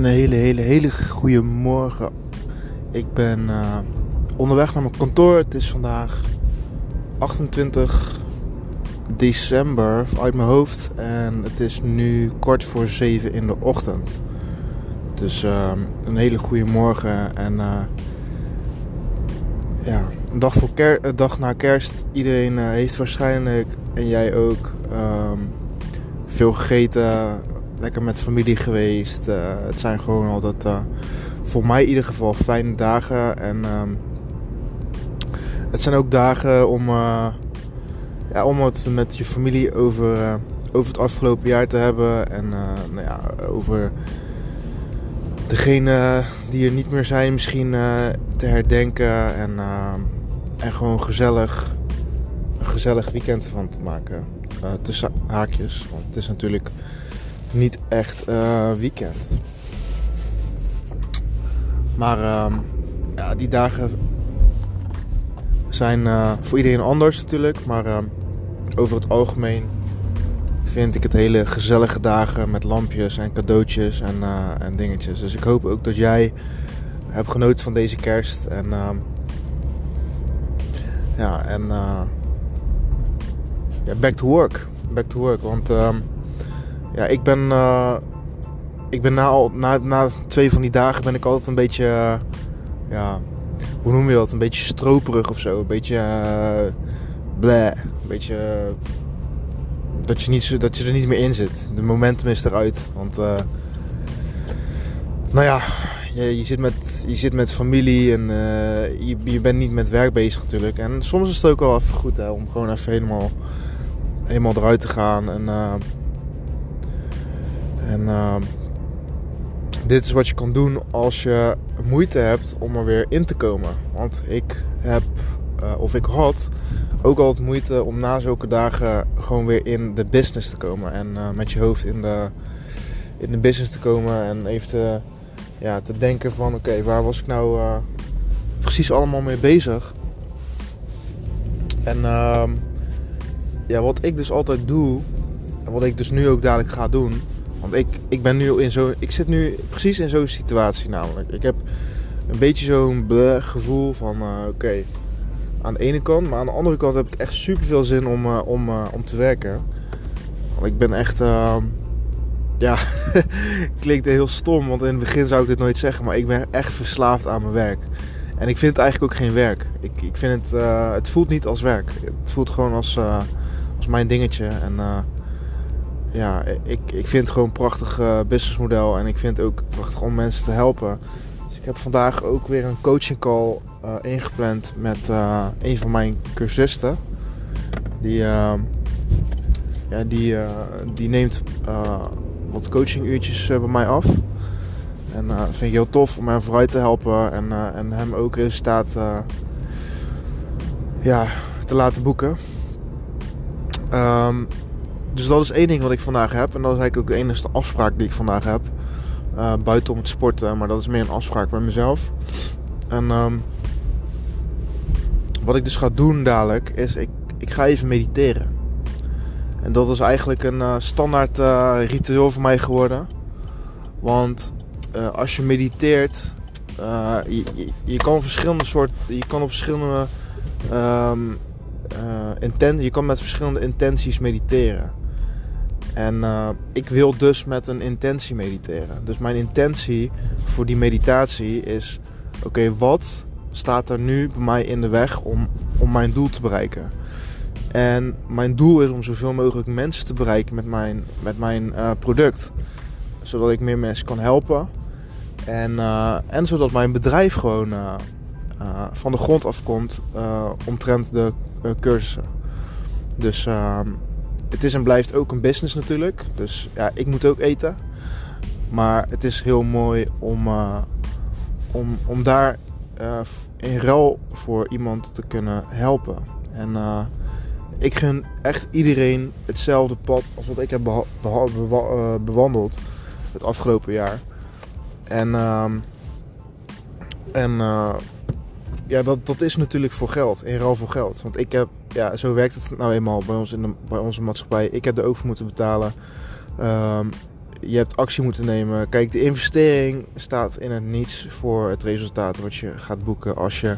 Een hele, hele, hele goede morgen. Ik ben uh, onderweg naar mijn kantoor. Het is vandaag 28 december uit mijn hoofd. En het is nu kwart voor zeven in de ochtend. Dus uh, een hele goede morgen. En uh, ja, een dag, voor ker dag na kerst. Iedereen heeft waarschijnlijk, en jij ook, um, veel gegeten lekker met familie geweest. Uh, het zijn gewoon altijd, uh, voor mij in ieder geval, fijne dagen. En uh, het zijn ook dagen om, uh, ja, om het met je familie over, over het afgelopen jaar te hebben. En nou ja, over degene die er niet meer zijn misschien te herdenken. En, en gewoon gezellig, een gezellig weekend van te maken. tussen haakjes. Want het is natuurlijk niet echt uh, weekend. Maar uh, ja, die dagen zijn uh, voor iedereen anders natuurlijk. Maar uh, over het algemeen vind ik het hele gezellige dagen met lampjes en cadeautjes en, en dingetjes. Dus ik hoop ook dat jij hebt genoten van deze kerst. En ehm, ja, en ja, back to work. Back to work. Want ehm, ja, ik ben, uh, ik ben na, na, na twee van die dagen ben ik altijd een beetje, uh, ja, hoe noem je dat? Een beetje stroperig of zo. Een beetje uh. Een beetje dat, je niet, dat je er niet meer in zit. De momentum is eruit. Want, nou ja, je, je, zit met, je zit met familie en je, je bent niet met werk bezig natuurlijk. En soms is het ook wel even goed hè, om gewoon even helemaal, helemaal eruit te gaan. En en uh, dit is wat je kan doen als je moeite hebt om er weer in te komen. Want ik heb, uh, of ik had, ook altijd moeite om na zulke dagen gewoon weer in de business te komen. En uh, met je hoofd in de, in de business te komen en even te, ja, te denken van oké, waar was ik nou precies allemaal mee bezig? En ehm, ja, wat ik dus altijd doe, en wat ik dus nu ook dadelijk ga doen want ik, ik ben nu in zo'n. Ik zit nu precies in zo'n situatie namelijk. Ik heb een beetje zo'n gevoel van uh, oké. aan de ene kant, maar aan de andere kant heb ik echt super veel zin om, uh, om, uh, om te werken. Want ik ben echt. ehm ja, klinkt heel stom, want in het begin zou ik dit nooit zeggen, maar ik ben echt verslaafd aan mijn werk. En ik vind het eigenlijk ook geen werk. Ik, ik vind het, het voelt niet als werk. Het voelt gewoon als, als mijn dingetje. En ja, ik, ik vind het gewoon een prachtig uh, businessmodel. En ik vind het ook prachtig om mensen te helpen. Dus ik heb vandaag ook weer een coaching call uh, ingepland met uh, een van mijn cursisten. Die, ja, die, die neemt wat coachinguurtjes bij mij af. En dat vind ik heel tof om hem vooruit te helpen en, en hem ook resultaat ja, te laten boeken. Um, dus dat is één ding wat ik vandaag heb. En dat is eigenlijk ook de enige afspraak die ik vandaag heb. Uh, buiten om het sporten, maar dat is meer een afspraak bij mezelf. En um, wat ik dus ga doen dadelijk is, ik, ik ga even mediteren. En dat is eigenlijk een uh, standaard uh, ritueel voor mij geworden. Want als je mediteert, je, je, je, kan verschillende soorten, je kan op verschillende um, inten je kan met verschillende intenties mediteren. En uh, ik wil dus met een intentie mediteren. Dus mijn intentie voor die meditatie is: oké, wat staat er nu bij mij in de weg om, om mijn doel te bereiken? En mijn doel is om zoveel mogelijk mensen te bereiken met mijn, met mijn uh, product. Zodat ik meer mensen kan helpen. En, uh, en zodat mijn bedrijf gewoon van de grond afkomt omtrent de cursussen. Dus ehm, het is en blijft ook een business natuurlijk. Dus ja, ik moet ook eten. Maar het is heel mooi om, uh, om, om daar uh, in ruil voor iemand te kunnen helpen. En uh, ik gun echt iedereen hetzelfde pad als wat ik heb bewandeld het afgelopen jaar. En, en ja, dat, dat is natuurlijk voor geld, in ruil voor geld. Want ik heb, ja, zo werkt het nou eenmaal bij ons in de, bij onze maatschappij. Ik heb er ook voor moeten betalen. Um, je hebt actie moeten nemen. Kijk, de investering staat in het niets voor het resultaat wat je gaat boeken als je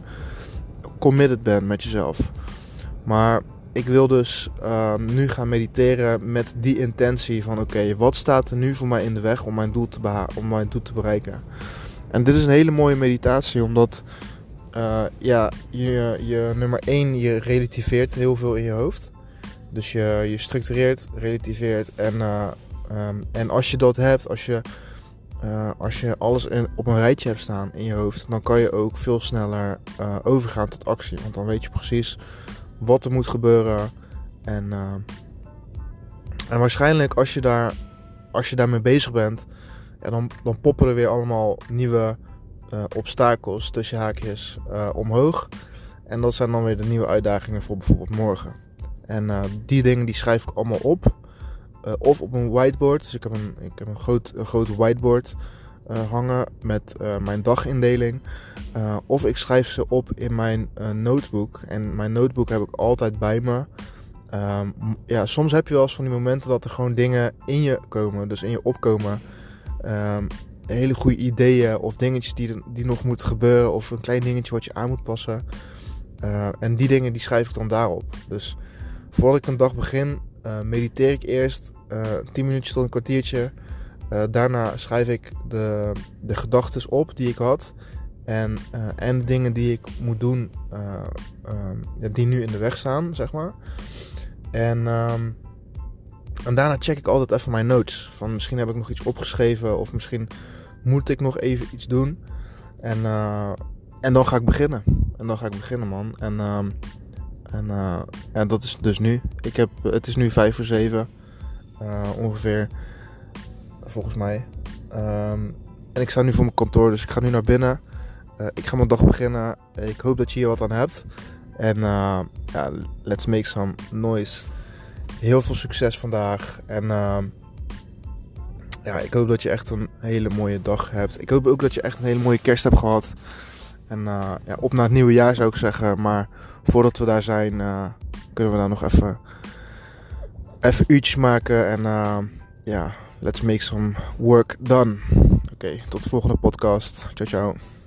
committed bent met jezelf. Maar ik wil dus ehm, nu gaan mediteren met die intentie van oké, wat staat er nu voor mij in de weg om mijn doel te, om mijn doel te bereiken. En dit is een hele mooie meditatie omdat uh, ja, je, je nummer 1, je relativeert heel veel in je hoofd. Dus je, je structureert, relativeert en, uh, um, en als je dat hebt, als je, uh, als je alles in, op een rijtje hebt staan in je hoofd, dan kan je ook veel sneller overgaan tot actie. Want dan weet je precies wat er moet gebeuren. En, en waarschijnlijk als je, daar, als je daarmee bezig bent, ja, dan, dan poppen er weer allemaal nieuwe obstakels tussen haakjes uh, omhoog. En dat zijn dan weer de nieuwe uitdagingen voor bijvoorbeeld morgen. En uh, die dingen die schrijf ik allemaal op. of op een whiteboard. Dus ik heb een, ik heb een, groot, een groot whiteboard hangen met mijn dagindeling. of ik schrijf ze op in mijn notebook. En mijn notebook heb ik altijd bij me. Um, ja, soms heb je wel eens van die momenten dat er gewoon dingen in je komen. Dus in je opkomen. Um, hele goede ideeën of dingetjes die, die nog moeten gebeuren of een klein dingetje wat je aan moet passen. Uh, en die dingen die schrijf ik dan daarop. Dus voordat ik een dag begin, uh, mediteer ik eerst uh, 10 minuutjes tot een kwartiertje. Daarna schrijf ik de, de gedachten op die ik had. En, en de dingen die ik moet doen, die nu in de weg staan, zeg maar. En um, en daarna check ik altijd even mijn notes. Van misschien heb ik nog iets opgeschreven of misschien moet ik nog even iets doen. En, uh, en dan ga ik beginnen. En dan ga ik beginnen, man. En, uh, en, uh, en dat is dus nu. Ik heb, het is nu vijf voor zeven. ongeveer. Volgens mij. Um, en ik sta nu voor mijn kantoor, dus ik ga nu naar binnen. ik ga mijn dag beginnen. Ik hoop dat je hier wat aan hebt. En ja, let's make some noise. Heel veel succes vandaag. En uh, ja, ik hoop dat je echt een hele mooie dag hebt. Ik hoop ook dat je echt een hele mooie kerst hebt gehad. En uh, ja, op naar het nieuwe jaar zou ik zeggen. Maar voordat we daar zijn, uh, kunnen we daar nog even, even uurtjes maken. En uh, ja, let's make some work done. Oké, tot de volgende podcast. Ciao, ciao.